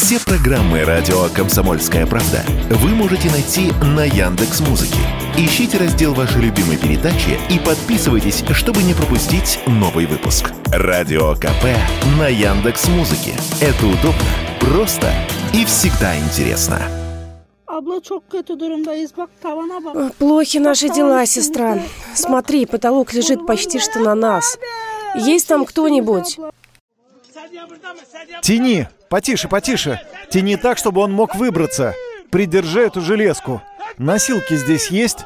Все программы радио Комсомольская правда вы можете найти на Яндекс Музыке. Ищите раздел вашей любимой передачи и подписывайтесь, чтобы не пропустить новый выпуск. Радио КП на Яндекс Музыке. Это удобно, просто и всегда интересно. Ой, Плохи наши дела, сестра. Смотри, потолок лежит почти что на нас. Есть там кто-нибудь? Тяни! Потише, потише! Тяни так, чтобы он мог выбраться. Придержи эту железку. Носилки здесь есть?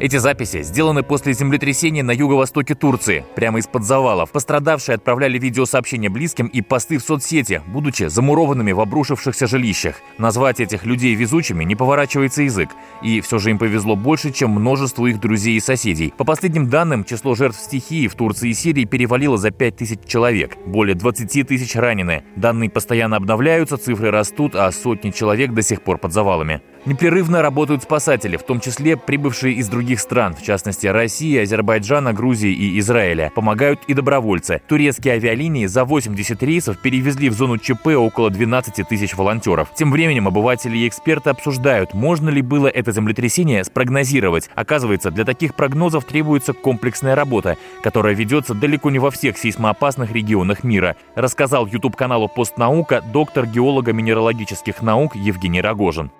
Эти записи сделаны после землетрясения на юго-востоке Турции, прямо из-под завалов. Пострадавшие отправляли видеосообщения близким и посты в соцсети, будучи замурованными в обрушившихся жилищах. Назвать этих людей везучими не поворачивается язык. И все же им повезло больше, чем множеству их друзей и соседей. По последним данным, число жертв стихии в Турции и Сирии перевалило за 5 тысяч человек. Более 20 тысяч ранены. Данные постоянно обновляются, цифры растут, а сотни человек до сих пор под завалами. Непрерывно работают спасатели, в том числе прибывшие из других стран, в частности России, Азербайджана, Грузии и Израиля. Помогают и добровольцы. Турецкие авиалинии за 80 рейсов перевезли в зону ЧП около 12 тысяч волонтеров. Тем временем обыватели и эксперты обсуждают, можно ли было это землетрясение спрогнозировать. Оказывается, для таких прогнозов требуется комплексная работа, которая ведется далеко не во всех сейсмоопасных регионах мира, рассказал YouTube-каналу «Постнаука» доктор геолого-минералогических наук Евгений Рогожин.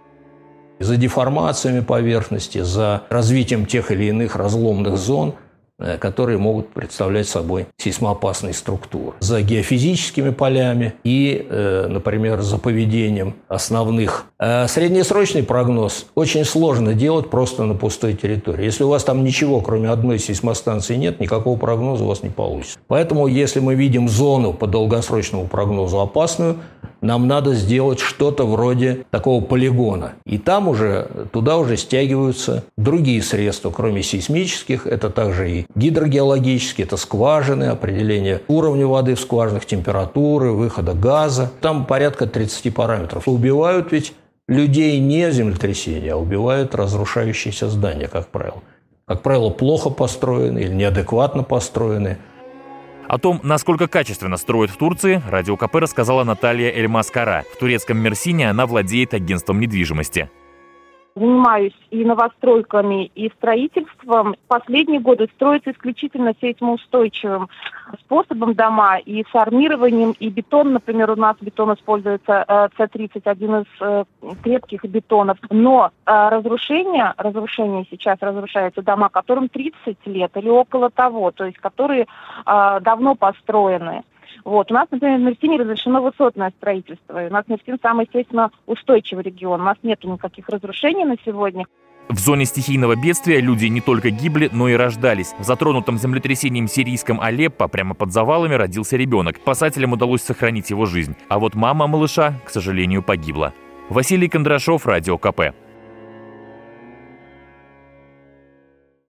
За деформациями поверхности, за развитием тех или иных разломных зон, э, которые могут представлять собой сейсмоопасные структуры, за геофизическими полями и, э, например, за поведением основных. Э, Среднесрочный прогноз очень сложно делать просто на пустой территории. Если у вас там ничего, кроме одной сейсмостанции нет, никакого прогноза у вас не получится. Поэтому, если мы видим зону по долгосрочному прогнозу опасную, нам надо сделать что-то вроде такого полигона. И там уже, туда уже стягиваются другие средства, кроме сейсмических. Это также и гидрогеологические, это скважины, определение уровня воды в скважинах, температуры, выхода газа. Там порядка 30 параметров. Убивают ведь людей не землетрясения, а убивают разрушающиеся здания, как правило. Как правило, плохо построенные или неадекватно построенные – о том, насколько качественно строят в Турции, Радио КП рассказала Наталья Эльмаскара. В турецком Мерсине она владеет агентством недвижимости занимаюсь и новостройками, и строительством. Последние годы строятся исключительно сейсмоустойчивым способом дома и с армированием, и бетон, например, у нас бетон используется э, С-30, один из э, крепких бетонов. Но э, разрушение, разрушение сейчас разрушаются дома, которым 30 лет или около того, то есть которые э, давно построены. Вот. У нас, например, в Мерсине разрешено высотное строительство. И у нас Мерсин самый, естественно, устойчивый регион. У нас нет никаких разрушений на сегодня. В зоне стихийного бедствия люди не только гибли, но и рождались. В затронутом землетрясением сирийском Алеппо прямо под завалами родился ребенок. Спасателям удалось сохранить его жизнь. А вот мама малыша, к сожалению, погибла. Василий Кондрашов, Радио КП.